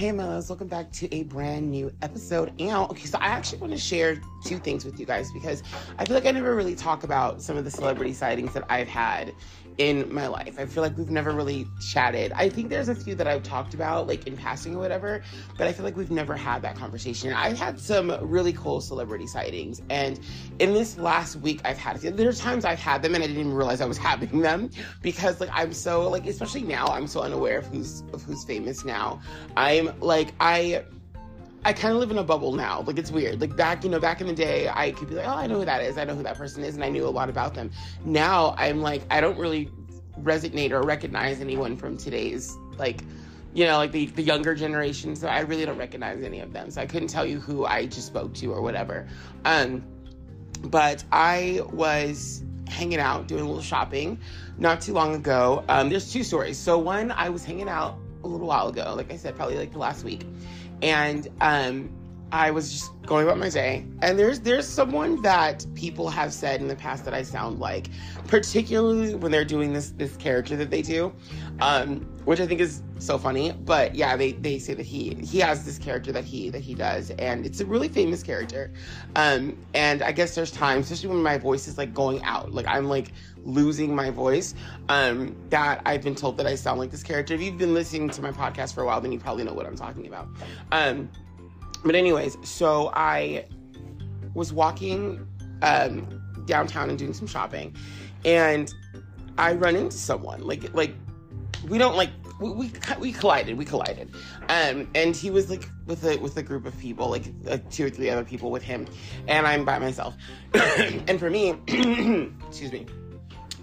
Hey, Mellows, welcome back to a brand new episode. And okay, so I actually want to share two things with you guys because I feel like I never really talk about some of the celebrity sightings that I've had in my life. I feel like we've never really chatted. I think there's a few that I've talked about, like in passing or whatever, but I feel like we've never had that conversation. I've had some really cool celebrity sightings, and in this last week, I've had there are times I've had them and I didn't even realize I was having them because like I'm so like especially now I'm so unaware of who's of who's famous now. I'm like I I kind of live in a bubble now. Like it's weird. Like back, you know, back in the day, I could be like, oh, I know who that is. I know who that person is, and I knew a lot about them. Now I'm like, I don't really resonate or recognize anyone from today's like, you know, like the the younger generation. So I really don't recognize any of them. So I couldn't tell you who I just spoke to or whatever. Um, but I was hanging out doing a little shopping not too long ago. Um, there's two stories. So one, I was hanging out a little while ago, like I said, probably like the last week and um, I was just going about my day. And there's there's someone that people have said in the past that I sound like, particularly when they're doing this this character that they do, um, which I think is so funny. But yeah, they, they say that he he has this character that he that he does, and it's a really famous character. Um, and I guess there's times, especially when my voice is like going out, like I'm like losing my voice, um, that I've been told that I sound like this character. If you've been listening to my podcast for a while, then you probably know what I'm talking about. Um, but anyways, so I was walking um, downtown and doing some shopping, and I run into someone like like we don't like we, we, we collided we collided. Um and he was like with a with a group of people like uh, two or three other people with him. And i'm by myself. And for me excuse me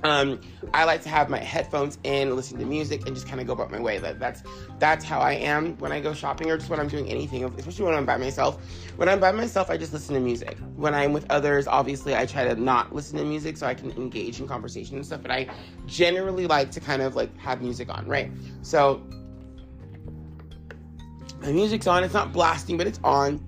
um, I like to have my headphones in, listen to music, and just kind of go about my way. That that's that's how I am when I go shopping or just when I'm doing anything, especially when I'm by myself. When I'm by myself, I just listen to music. When I'm with others, obviously, I try to not listen to music so I can engage in conversation and stuff. But I generally like to kind of like have music on, right? So my music's on. It's not blasting, but it's on.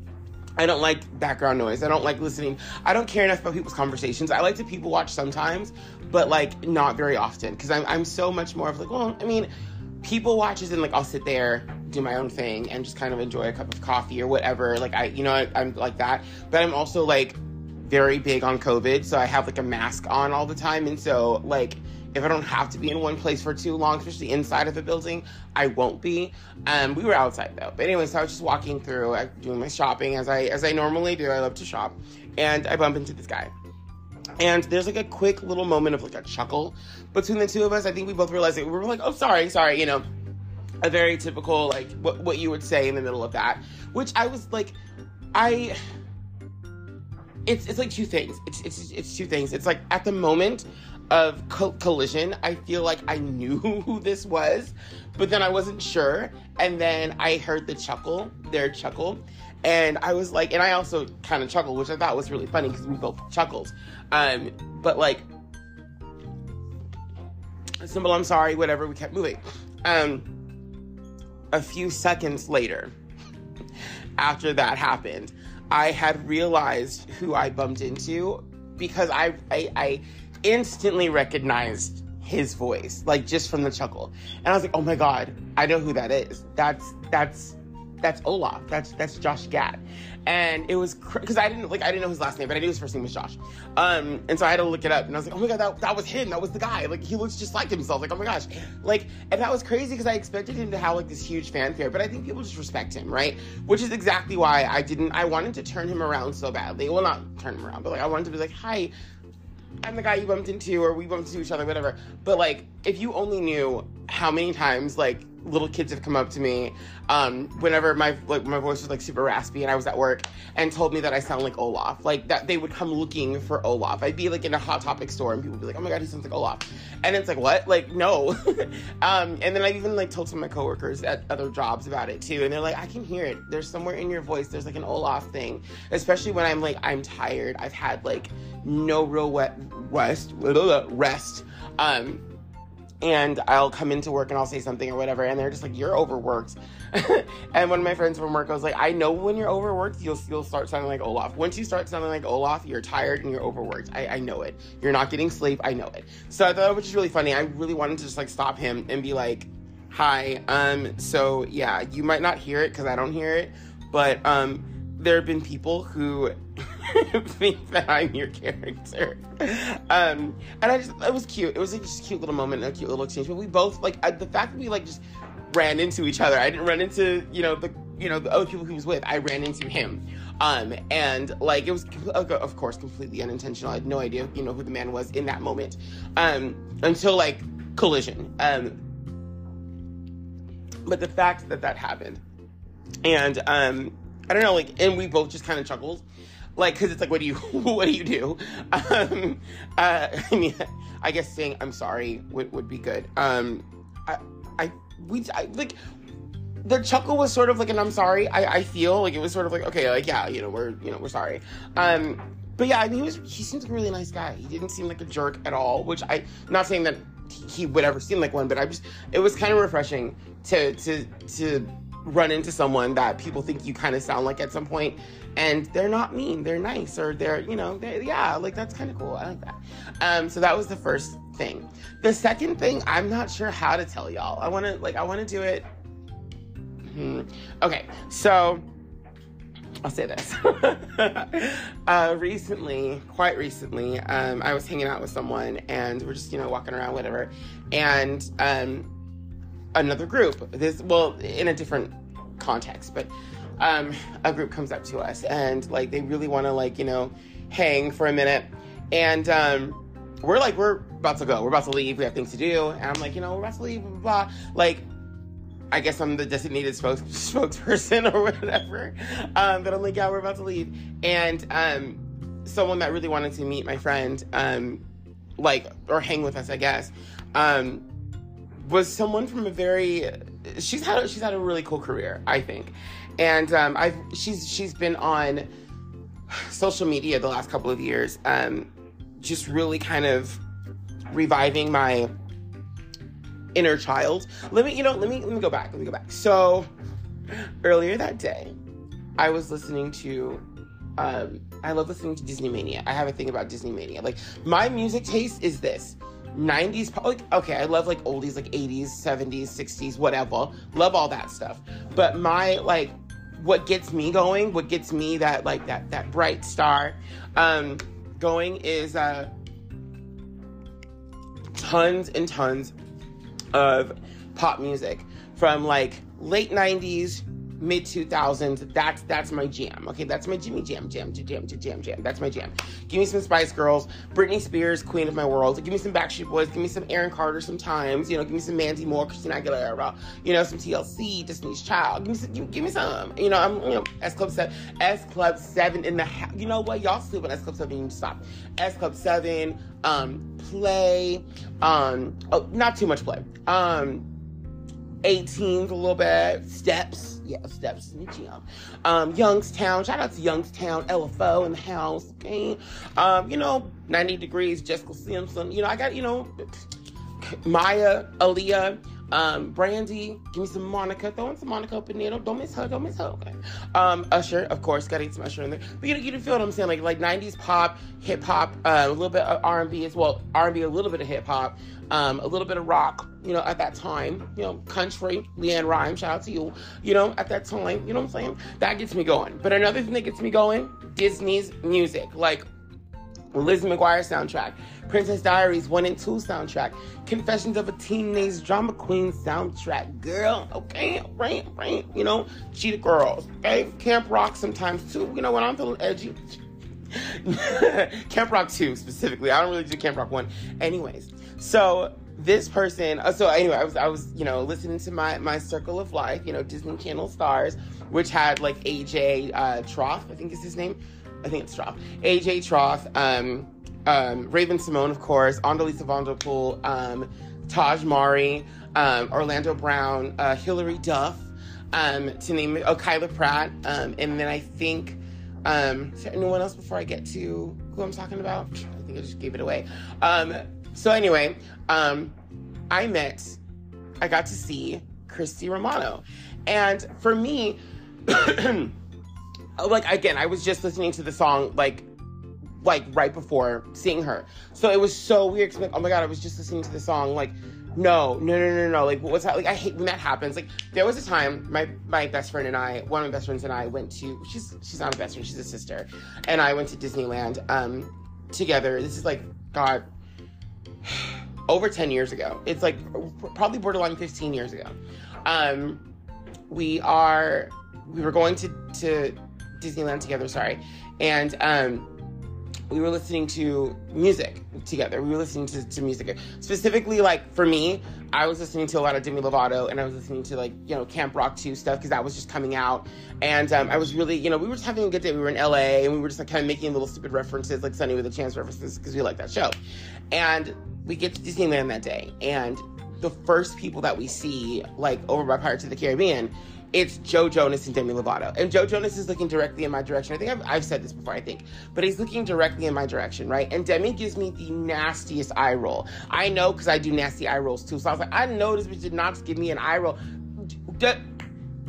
I don't like background noise. I don't like listening. I don't care enough about people's conversations. I like to people watch sometimes, but like not very often because I'm, I'm so much more of like, well, I mean, people watches and like I'll sit there, do my own thing, and just kind of enjoy a cup of coffee or whatever. Like I, you know, I, I'm like that. But I'm also like very big on COVID, so I have like a mask on all the time, and so like if I don't have to be in one place for too long, especially inside of a building, I won't be. Um, we were outside though. But anyway, so I was just walking through, doing my shopping as I as I normally do. I love to shop, and I bump into this guy. And there's like a quick little moment of like a chuckle between the two of us. I think we both realized it. We were like, "Oh, sorry, sorry," you know, a very typical like what what you would say in the middle of that. Which I was like, I. It's it's like two things. It's it's it's two things. It's like at the moment of co- collision, I feel like I knew who this was, but then I wasn't sure. And then I heard the chuckle, their chuckle, and I was like, and I also kind of chuckled, which I thought was really funny because we both chuckled. Um, but like, simple, I'm sorry, whatever. We kept moving. Um, a few seconds later, after that happened, I had realized who I bumped into because I, I, I instantly recognized his voice, like just from the chuckle. And I was like, oh my God, I know who that is. That's, that's, that's Olaf. That's, that's Josh Gad. And it was because I didn't like I didn't know his last name, but I knew his first name was Josh. Um, and so I had to look it up, and I was like, oh my god, that, that was him. That was the guy. Like he looks just like himself. Like oh my gosh, like and that was crazy because I expected him to have like this huge fanfare, but I think people just respect him, right? Which is exactly why I didn't. I wanted to turn him around so badly. Well, not turn him around, but like I wanted to be like, hi, I'm the guy you bumped into, or we bumped into each other, whatever. But like, if you only knew how many times like little kids have come up to me, um, whenever my like my voice was like super raspy and I was at work and told me that I sound like Olaf, like that they would come looking for Olaf. I'd be like in a hot topic store and people would be like, "Oh my god, he sounds like Olaf," and it's like, "What? Like, no." um, and then I even like told some of my coworkers at other jobs about it too, and they're like, "I can hear it. There's somewhere in your voice. There's like an Olaf thing, especially when I'm like I'm tired. I've had like no real wet rest rest." Um, and I'll come into work and I'll say something or whatever, and they're just like, "You're overworked." and one of my friends from work, was like, "I know when you're overworked, you'll you'll start sounding like Olaf. Once you start sounding like Olaf, you're tired and you're overworked. I, I know it. You're not getting sleep. I know it." So I thought was just really funny. I really wanted to just like stop him and be like, Hi. Um. So yeah, you might not hear it because I don't hear it, but um, there have been people who think that I'm your character. Um, and I just it was cute. It was like, just a cute little moment, a cute little exchange. But we both like I, the fact that we like just ran into each other. I didn't run into you know the you know the other people he was with. I ran into him. Um, and like it was of course completely unintentional. I had no idea you know who the man was in that moment. Um, until like collision. Um, but the fact that that happened, and um, I don't know, like, and we both just kind of chuckled, like, because it's like, what do you, what do you do? Um, uh, I mean, I guess saying I'm sorry would, would be good. Um, I, I, we, I, like, the chuckle was sort of like an I'm sorry. I, I feel like it was sort of like okay, like yeah, you know, we're you know we're sorry. Um, but yeah, I mean, he was he seems like a really nice guy. He didn't seem like a jerk at all. Which I not saying that he would ever seem like one, but I just it was kind of refreshing to to to run into someone that people think you kind of sound like at some point and they're not mean they're nice or they're you know they're, yeah like that's kind of cool i like that um so that was the first thing the second thing i'm not sure how to tell y'all i want to like i want to do it hmm. okay so I'll say this. uh, recently, quite recently, um, I was hanging out with someone and we're just, you know, walking around, whatever. And um, another group, this, well, in a different context, but um, a group comes up to us and like they really want to, like, you know, hang for a minute. And um, we're like, we're about to go, we're about to leave, we have things to do. And I'm like, you know, we're about to leave, blah, blah, blah. Like, I guess I'm the designated spokes- spokesperson or whatever. Um, but I'm like, yeah, we're about to leave. And um, someone that really wanted to meet my friend, um, like, or hang with us, I guess, um, was someone from a very. She's had she's had a really cool career, I think, and um, I've she's she's been on social media the last couple of years, um, just really kind of reviving my inner child. Let me, you know, let me let me go back. Let me go back. So earlier that day, I was listening to um I love listening to Disney Mania. I have a thing about Disney Mania. Like my music taste is this. 90s like okay i love like oldies like 80s 70s 60s whatever. Love all that stuff. But my like what gets me going what gets me that like that that bright star um going is uh tons and tons of pop music from like late 90s mid 2000s that's that's my jam okay? That's my jimmy jam jam jam jam jam jam that's my jam. Give me some spice girls britney spears queen of my world. Give me some backstreet boys. Give me some aaron carter sometimes you know? Give me some mandy moore christina aguilera you know? Some tlc destiny's child. Give me some give, give me some you know? I'm you know s club Seven, S club 7 in the you know what? Y'all sleep on s club 7 you stop. S club 7 um play um oh, not too much play. Um 18s a little bit steps yeah steps is my jam um youngstown shout out to youngstown lfo in the house okay um you know 90 degrees jessica simpson you know i got you know Mya aaliyah um, Brandy, give me some Monica. Throw in some Monica up in there. Don't, don't miss her. Don't miss her. Okay. Um, Usher, of course, gotta get some Usher in there. But you you feel what I'm saying? Like like 90s pop, hip hop, uh, a little bit of R&B as well. R&B, a little bit of hip hop, um, a little bit of rock. You know, at that time, you know, country. LeAnn Rimes, shout out to you. You know, at that time, you know what I'm saying? That gets me going. But another thing that gets me going, Disney's music, like Lizzie McGuire soundtrack. Princess Diaries 1 and 2 soundtrack, Confessions of a Teenage Drama Queen soundtrack. Girl, okay, right, right, you know, Cheetah Girls, okay, Camp Rock sometimes too, you know, when I'm feeling edgy. Camp Rock 2 specifically. I don't really do Camp Rock 1. Anyways, so this person uh, so anyway i was i was you know listening to my my circle of life you know disney channel stars which had like aj uh Trauth i think is his name i think it's Trauth aj Trauth um um, raven simone of course, Anneliese van der Pol, um, Tahj Mowry, um, Orlando Brown, uh, Hilary Duff, um, to name it, oh, Kyla Pratt, um, and then I think, um, is there anyone else before I get to who I'm talking about? I think I just gave it away. Um, so anyway, um, I met, I got to see Christy Romano, and for me, like again, I was just listening to the song like like right before seeing her. So it was so weird. Like, oh my god, I was just listening to the song like No, no, no, no, no. Like, what's that? Like, I hate when that happens. Like, there was a time my my best friend and I, one of my best friends and I, went to. She's she's not a best friend. She's a sister, and I went to Disneyland um together. This is like God, over ten years ago. It's like probably borderline fifteen years ago. Um, we are we were going to to Disneyland together. Sorry, and um we were listening to music together. We were listening to, to music. Specifically, like for me, I was listening to a lot of Demi Lovato and I was listening to like, you know, Camp Rock 2 stuff because that was just coming out. And um, I was really, you know, we were just having a good day. We were in LA and we were just like kind of making little stupid references, like Sonny with a Chance references because we like that show. And we get to Disneyland that day. And the first people that we see, like over by Pirates of the Caribbean, it's Joe Jonas and Demi Lovato. And Joe Jonas is looking directly in my direction. I think I've, I've, said this before, I think, but he's looking directly in my direction, right? And Demi gives me the nastiest eye roll. I know because I do nasty eye rolls too. So I was like, I know this bitch did not give me an eye roll. Do,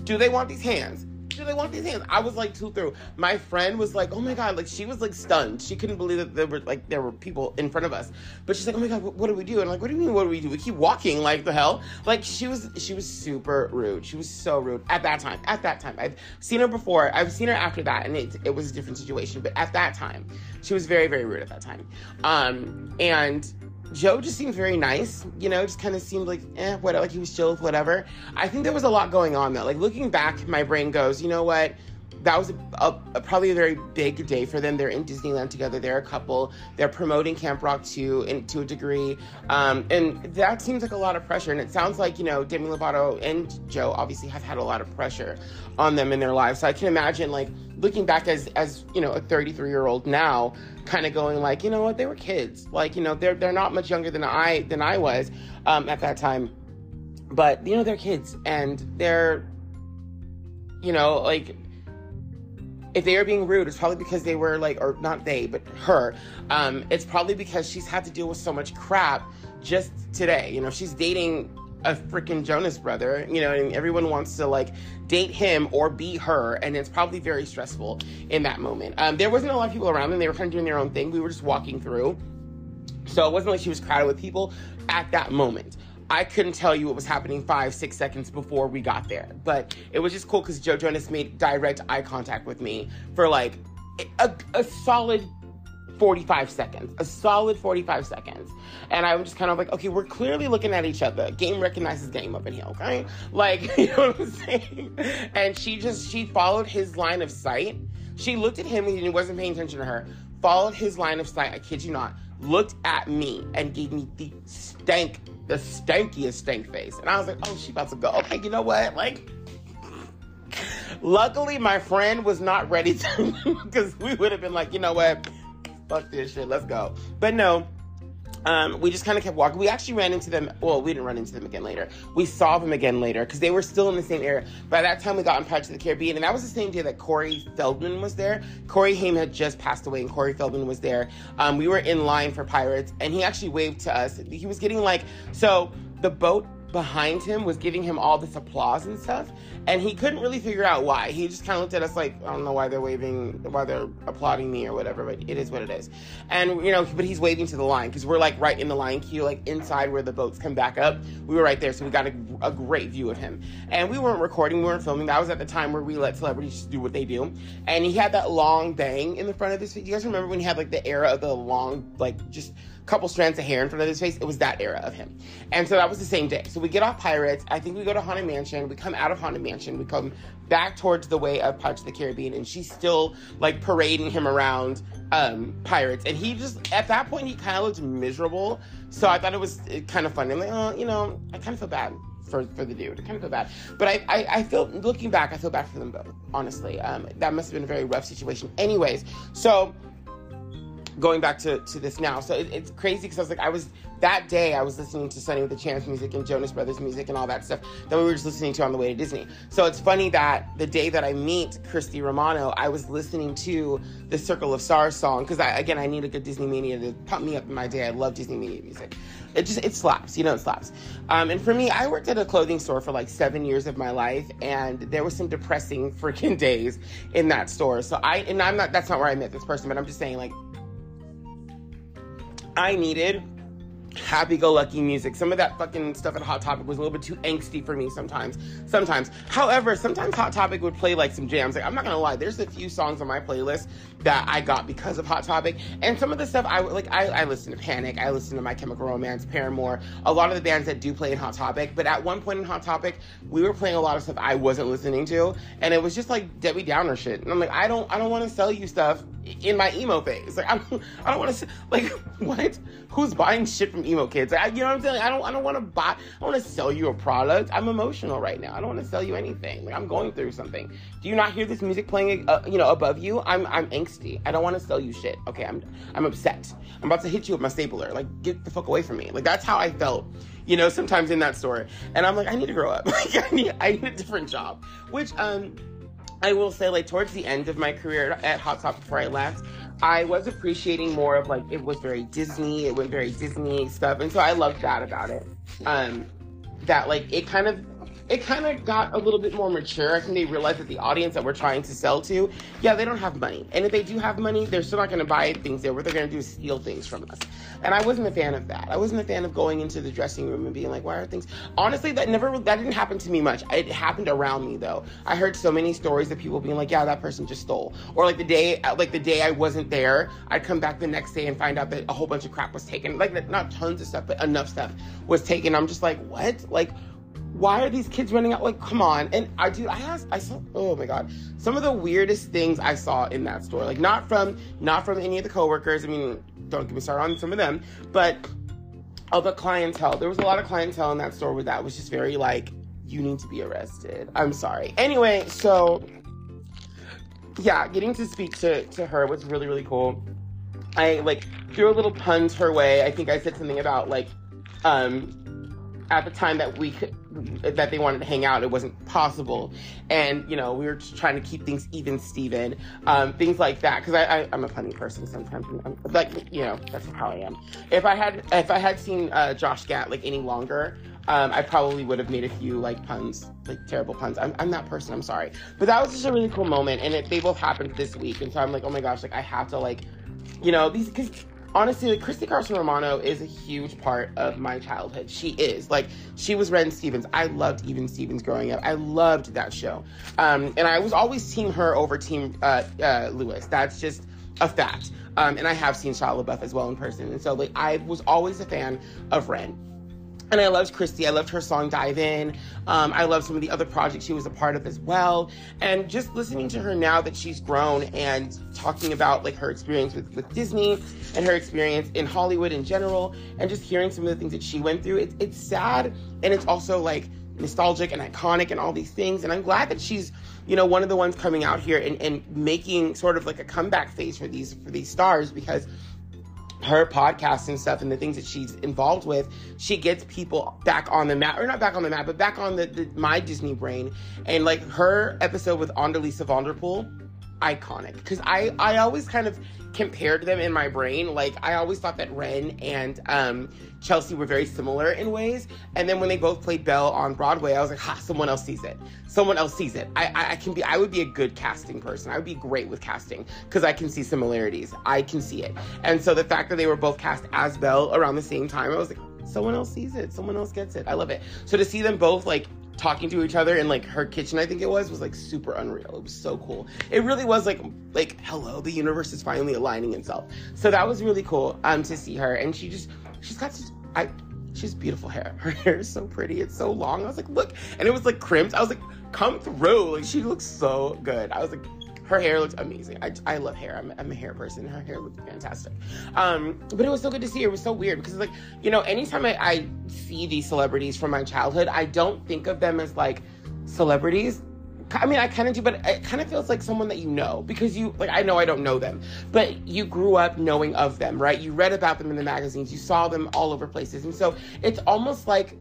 do they want these hands? They want these hands? I was like two through. My friend was like, oh my god, like she was like stunned. She couldn't believe that there were like there were people in front of us. But she's like, oh my god, what, what do we do? And I'm like, what do you mean? What do we do? We keep walking. Like the hell? Like she was she was super rude. She was so rude at that time. At that time, I've seen her before. I've seen her after that, and it it was a different situation. But at that time, she was very very rude at that time. Um and Joe just seemed very nice, you know, just kind of seemed like, eh, whatever, like he was chill with whatever. I think there was a lot going on though. Like looking back, my brain goes, you know what? That was a, a, a, probably a very big day for them. They're in Disneyland together. They're a couple. They're promoting Camp Rock 2 in, to a degree. Um, and that seems like a lot of pressure. And it sounds like, you know, Demi Lovato and Joe obviously have had a lot of pressure on them in their lives. So I can imagine, like, looking back as, as you know, a 33 year old now, kind of going like, you know what, they were kids. Like, you know, they're they're not much younger than I than I was um, at that time. But you know, they're kids and they're, you know, like if they are being rude, it's probably because they were like, or not they, but her. Um, it's probably because she's had to deal with so much crap just today. You know, she's dating a freaking Jonas brother, you know, and everyone wants to like date him or be her, and it's probably very stressful in that moment. Um, there wasn't a lot of people around them; they were kind of doing their own thing. We were just walking through, so it wasn't like she was crowded with people at that moment. I couldn't tell you what was happening five, six seconds before we got there, but it was just cool because Joe Jonas made direct eye contact with me for like a, a solid 45 seconds, a solid 45 seconds. And I'm just kind of like, okay, we're clearly looking at each other. Game recognizes game up in here, okay? Like, you know what I'm saying? And she just, she followed his line of sight. She looked at him and he wasn't paying attention to her, followed his line of sight, I kid you not, looked at me and gave me the stank, the stankiest stank face. And I was like, oh, she about to go. Okay, you know what? Like, luckily my friend was not ready to, because we would have been like, you know what? Fuck this shit, let's go. But no, um, we just kind of kept walking. We actually ran into them. Well, we didn't run into them again later. We saw them again later because they were still in the same area. By that time, we got in Pirates of the Caribbean, and that was the same day that Corey Feldman was there. Corey Haim had just passed away, and Corey Feldman was there. Um, we were in line for Pirates, and he actually waved to us. He was getting like so the boat behind him was giving him all this applause and stuff, and he couldn't really figure out why. He just kind of looked at us like, I don't know why they're waving, why they're applauding me or whatever, but it is what it is. And you know, but he's waving to the line because we're like right in the line queue, like inside where the boats come back up. We were right there, so we got a, a great view of him. And we weren't recording, we weren't filming. That was at the time where we let celebrities do what they do. And he had that long bang in the front of his face. You guys remember when he had like the era of the long, like just couple strands of hair in front of his face. It was that era of him. And so that was the same day. So we get off Pirates. I think we go to Haunted Mansion. We come out of Haunted Mansion. We come back towards the way of Pirates of the Caribbean. And she's still like parading him around um, Pirates. And he just, at that point, he kind of looked miserable. So I thought it was kind of funny. I'm like, oh, you know, I kind of feel bad for, for the dude. I kind of feel bad. But I, I, I, feel, looking back, I feel bad for them both, honestly. Um, that must have been a very rough situation. Anyways, so going back to, to this now. So it, it's crazy because I was like, I was that day I was listening to Sonny with the Chance music and Jonas Brothers music and all that stuff that we were just listening to on the way to Disney. So it's funny that the day that I meet Christy Romano, I was listening to the Circle of Stars song because I again I need a good Disney mania to pump me up in my day. I love Disney mania music. It just it slaps, you know, it slaps. Um, and for me, I worked at a clothing store for like seven years of my life, and there were some depressing freaking days in that store. So I and I'm not that's not where I met this person, but I'm just saying like I needed happy-go-lucky music. Some of that fucking stuff at Hot Topic was a little bit too angsty for me sometimes. Sometimes, however, sometimes Hot Topic would play like some jams. Like I'm not gonna lie, there's a few songs on my playlist that I got because of Hot Topic, and some of the stuff I like. I, I listen to Panic, I listen to My Chemical Romance, Paramore, a lot of the bands that do play in Hot Topic. But at one point in Hot Topic, we were playing a lot of stuff I wasn't listening to, and it was just like Debbie Downer shit. And I'm like, I don't, I don't want to sell you stuff in my emo phase. Like I don't, I don't want to like what? Who's buying shit from emo kids? Like, I, you know what I'm saying? I don't I don't want to buy. I want to sell you a product. I'm emotional right now. I don't want to sell you anything. Like I'm going through something. Do you not hear this music playing? Uh, you know above you. I'm I'm angsty. I don't want to sell you shit. Okay, I'm I'm upset. I'm about to hit you with my stapler. Like get the fuck away from me. Like that's how I felt. You know, sometimes in that store, and I'm like, I need to grow up. Like I need I need a different job. Which um I will say, like, towards the end of my career at Hot Top before I left, I was appreciating more of like it was very Disney, it went very Disney stuff, and so I loved that about it. Um, that like it kind of it kind of got a little bit more mature. I think they realized that the audience that we're trying to sell to, yeah, they don't have money. And if they do have money, they're still not going to buy things there. What they're going to do is steal things from us. And I wasn't a fan of that. I wasn't a fan of going into the dressing room and being like, why are things. Honestly, that never, that didn't happen to me much. It happened around me though. I heard so many stories of people being like, yeah, that person just stole. Or like the day, like the day I wasn't there, I'd come back the next day and find out that a whole bunch of crap was taken. Like, not tons of stuff, but enough stuff was taken. I'm just like, what? Like, why are these kids running out? Like, come on. And I do, I asked, I saw, oh my God, some of the weirdest things I saw in that store. Like, not from, not from any of the coworkers. I mean, don't get me started on some of them, but of clientele. There was a lot of clientele in that store where that was just very like, you need to be arrested. I'm sorry. Anyway, so yeah, getting to speak to, to her was really, really cool. I like threw a little puns her way. I think I said something about like, um, at the time that we could that they wanted to hang out it wasn't possible. And you know we were just trying to keep things even steven. Um, things like that. Because I, I am a funny person sometimes. I'm, like you know that's how i am. If i had if i had seen uh, josh gad like any longer um, I probably would have made a few like puns, like terrible puns. I'm, I'm that person. I'm sorry, but that was just a really cool moment, and it, they both happened this week, and so I'm like, oh my gosh, like I have to like, you know, these because honestly, like Christy Carlson Romano is a huge part of my childhood. She is like she was Ren Stevens. I loved Even Stevens growing up. I loved that show, um, and I was always team her over team uh, uh, Louis. That's just a fact. Um, and I have seen Shia LaBeouf as well in person, and so like I was always a fan of Ren. And I loved Christy. I loved her song Dive In. Um, I love some of the other projects she was a part of as well. And just listening to her now that she's grown and talking about like her experience with, with Disney and her experience in Hollywood in general, and just hearing some of the things that she went through, it, it's sad and it's also like nostalgic and iconic and all these things. And I'm glad that she's, you know, one of the ones coming out here and, and making sort of like a comeback phase for these for these stars because her podcast and stuff and the things that she's involved with, she gets people back on the map, or not back on the map, but back on the, the my Disney brain. And like her episode with Anneliese van der Pol, iconic because I I always kind of compared them in my brain. Like I always thought that Ren and um, Chelsea were very similar in ways, and then when they both played Belle on Broadway, I was like, ha, someone else sees it. Someone else sees it. I, I, I can be. I would be a good casting person. I would be great with casting because I can see similarities. I can see it, and so the fact that they were both cast as Belle around the same time, I was like, someone else sees it. Someone else gets it. I love it. So to see them both like talking to each other in like her kitchen i think it was was like super unreal. It was so cool. It really was like like hello the universe is finally aligning itself. So that was really cool um to see her. And she just she's got such i she's beautiful hair. Her hair is so pretty. It's so long. I was like look. And it was like crimped. I was like come through. Like she looks so good. I was like her hair looks amazing. I, I love hair. I'm, I'm a hair person. Her hair looked fantastic. Um, but it was so good to see her. It was so weird because, like, you know, anytime I, I see these celebrities from my childhood, I don't think of them as like celebrities. I mean, I kind of do, but it kind of feels like someone that you know because you, like, I know I don't know them, but you grew up knowing of them, right? You read about them in the magazines, you saw them all over places. And so it's almost like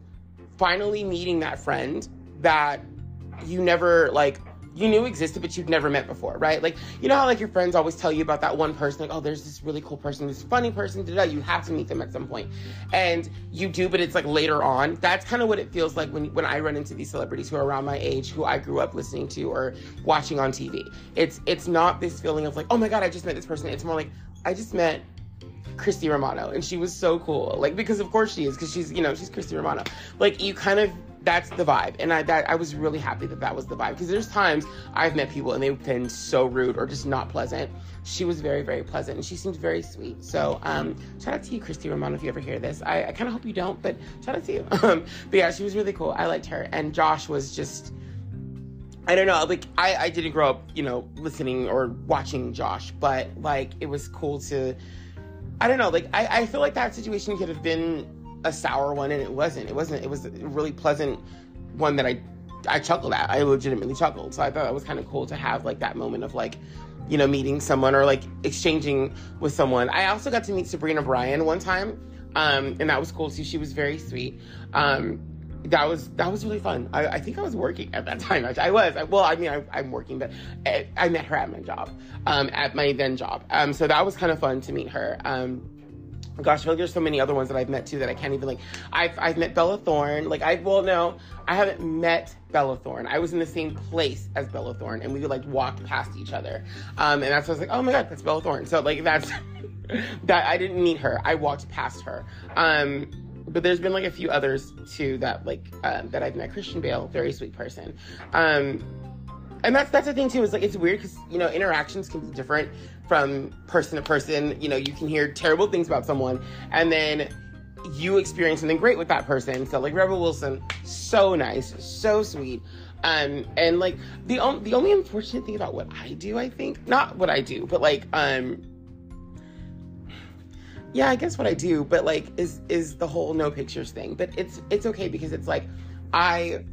finally meeting that friend that you never, like, you knew existed but you've never met before, right? Like you know how like your friends always tell you about that one person, like oh there's this really cool person, this funny person, da you have to meet them at some point, and you do, but it's like later on. That's kind of what it feels like when when I run into these celebrities who are around my age, who I grew up listening to or watching on TV. It's it's not this feeling of like oh my god I just met this person. It's more like I just met Christy Romano, and she was so cool. Like because of course she is, because she's you know she's Christy Romano. Like you kind of that's the vibe, and I that I was really happy that that was the vibe because there's times I've met people and they've been so rude or just not pleasant. She was very very pleasant and she seemed very sweet. So um, shout out to you, Christy Romano, if you ever hear this. I, I kind of hope you don't, but shout out to you. Um, but yeah, she was really cool. I liked her, and Josh was just. I don't know, like I, I didn't grow up, you know, listening or watching Josh, but like it was cool to I don't know, like I, I feel like that situation could have been a sour one and it wasn't. It wasn't it was a really pleasant one that I I chuckled at. I legitimately chuckled. So I thought it was kind of cool to have like that moment of like, you know, meeting someone or like exchanging with someone. I also got to meet Sabrina Bryan one time. Um, and that was cool too. She was very sweet. Um, that was that was really fun. I, I, think I was working at that time. I, I was. I, well, I mean, I, am working, but I, I, met her at my job, um, at my then job. Um, so that was kind of fun to meet her. Um, gosh, I feel like there's so many other ones that I've met too that I can't even like. I've I've met Bella Thorne. Like I well no, I haven't met Bella Thorne. I was in the same place as Bella Thorne, and we would like walk past each other. Um, and that's I was like, oh my god, that's Bella Thorne. So like that's that I didn't meet her. I walked past her. Um, but there's been like a few others too that like um, that I've met. Christian Bale, very sweet person. Um, and that's that's the thing too. Is like it's weird because you know interactions can be different from person to person. You know, you can hear terrible things about someone, and then you experience something great with that person. So like Rebel Wilson, so nice, so sweet. Um, and like the only the only unfortunate thing about what I do, I think, not what I do, but like um yeah, I guess what I do, but like is is the whole no pictures thing. But it's it's okay because it's like I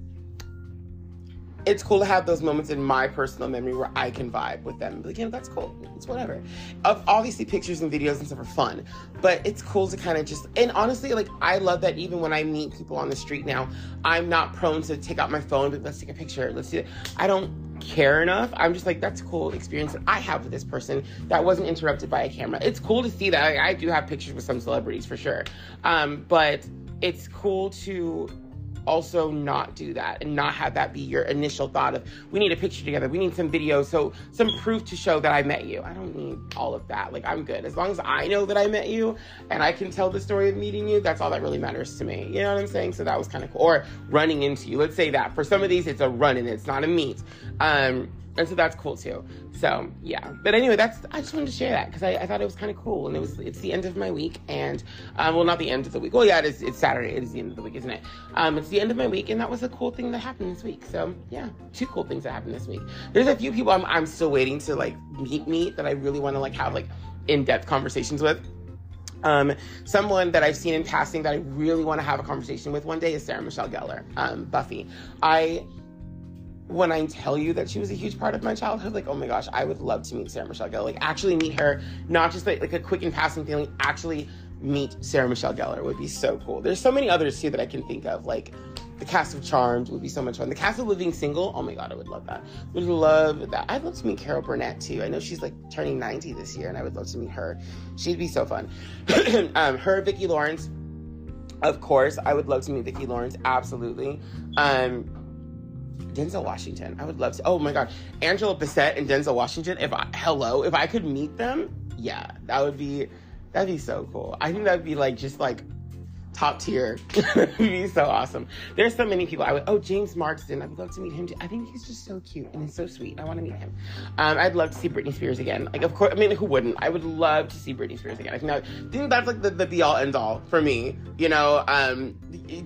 it's cool to have those moments in my personal memory where I can vibe with them. Like, you know, that's cool. It's whatever. Obviously, pictures and videos and stuff are fun, but it's cool to kind of just, and honestly, like, I love that even when I meet people on the street now, I'm not prone to take out my phone, but let's take a picture. Let's do it. I don't care enough. I'm just like, that's a cool experience that I have with this person that wasn't interrupted by a camera. It's cool to see that. I, I do have pictures with some celebrities for sure. Um, but it's cool to also not do that and not have that be your initial thought of we need a picture together. We need some video so some proof to show that i met you. I don't need all of that. Like i'm good. As long as i know that i met you and i can tell the story of meeting you that's all that really matters to me. You know what i'm saying? So that was kind of cool. Or running into you. Let's say that. For some of these it's a run and it's not a meet. Um and so that's cool too. So yeah, but anyway, that's I just wanted to share that because I, I, thought it was kind of cool, and it was it's the end of my week, and um, well, not the end of the week. Well, yeah, it is. It's Saturday. It is the end of the week, isn't it? Um, it's the end of my week, and that was a cool thing that happened this week. So yeah, two cool things that happened this week. There's a few people I'm I'm still waiting to like meet meet that I really want to like have like in depth conversations with. Um, someone that I've seen in passing that I really want to have a conversation with one day is Sarah Michelle Gellar, um, Buffy. I when I tell you that she was a huge part of my childhood, like, oh my gosh, I would love to meet Sarah Michelle Gellar. Like, actually meet her, not just like, like a quick and passing feeling, actually meet Sarah Michelle Gellar would be so cool. There's so many others too that I can think of. Like, the cast of Charmed would be so much fun. The cast of Living Single, oh my god, I would love that. Would love that. I'd love to meet Carol Burnett too. I know she's like turning 90 this year, and I would love to meet her. She'd be so fun. um, her, Vicki Lawrence, of course, I would love to meet Vicki Lawrence. Absolutely. Um, Denzel Washington. I would love to. Oh my God, Angela Bassett and Denzel Washington. If I hello, if I could meet them, yeah, that would be that'd be so cool. I think that'd be like just like top tier. Be so awesome. There's so many people. I would. Oh, James Marsden. I'd love to meet him. Too. I think he's just so cute and he's so sweet. I want to meet him. Um, I'd love to see Britney Spears again. Like, of course. I mean, who wouldn't? I would love to see Britney Spears again. I think, that, I think that's like the, the be all end all for me. You know, um,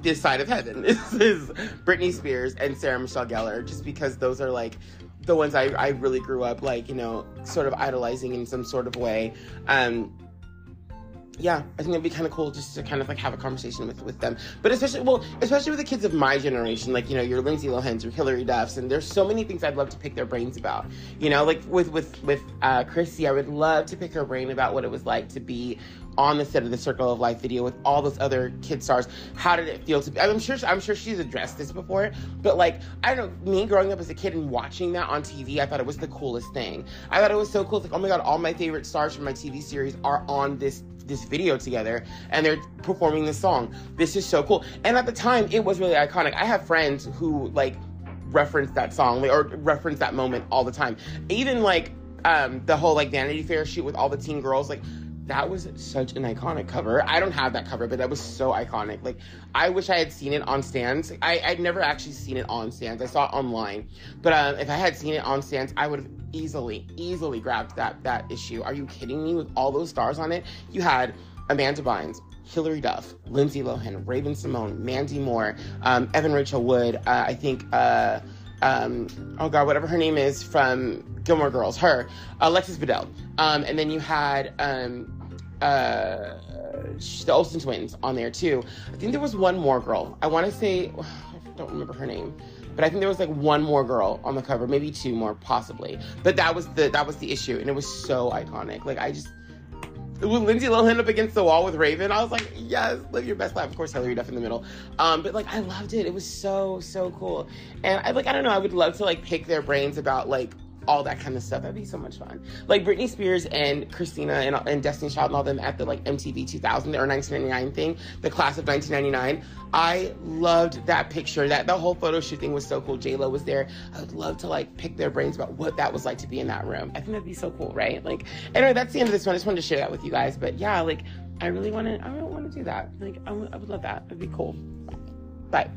this side of heaven is, is Britney Spears and Sarah Michelle Gellar, just because those are like the ones I, I really grew up like you know sort of idolizing in some sort of way um yeah, I think it'd be kind of cool just to kind of like have a conversation with with them. But especially, well, especially with the kids of my generation, like you know your Lindsay Lohan's or Hilary Duff's, and there's so many things I'd love to pick their brains about. You know, like with with with uh, Chrissy, I would love to pick her brain about what it was like to be on the set of the Circle of Life video with all those other kid stars. How did it feel to be? I'm sure I'm sure she's addressed this before, but like I don't know, me growing up as a kid and watching that on TV, I thought it was the coolest thing. I thought it was so cool. It's like, oh my god, all my favorite stars from my TV series are on this this video together and they're performing this song. This is so cool. And at the time, it was really iconic. I have friends who like reference that song or reference that moment all the time. Even like um, the whole like Vanity Fair shoot with all the teen girls, like that was such an iconic cover. I don't have that cover, but that was so iconic. Like, I wish I had seen it on stands. I, I'd never actually seen it on stands. I saw it online, but um, if I had seen it on stands, I would have easily, easily grabbed that that issue. Are you kidding me? With all those stars on it, you had Amanda Bynes, Hilary Duff, Lindsay Lohan, Raven-Symoné, Mandy Moore, um, Evan Rachel Wood. Uh, I think. Uh, um, oh god, whatever her name is from Gilmore Girls, her, Alexis Bledel. Um, and then you had um, uh, the Olsen twins on there too. I think there was one more girl. I want to say, I don't remember her name, but I think there was like one more girl on the cover, maybe two more, possibly. But that was the that was the issue, and it was so iconic. Like I just with Lindsay Lohan up against the wall with Raven, I was like, yes, live your best life. Of course, Hilary Duff in the middle. Um, but like, I loved it. It was so so cool. And I like, I don't know. I would love to like pick their brains about like all that kind of stuff. That'd be so much fun. Like Britney Spears and Christina and, and Destiny's Child and all them at the like MTV 2000 or 1999 thing, the class of 1999. I loved that picture. That the whole photo shoot thing was so cool. J Lo was there. I would love to like pick their brains about what that was like to be in that room. I think that'd be so cool, right? Like, anyway, that's the end of this one. I just wanted to share that with you guys. But yeah, like, I really want to. I really want to do that. Like, I, w- I would love that. It'd be cool. Bye.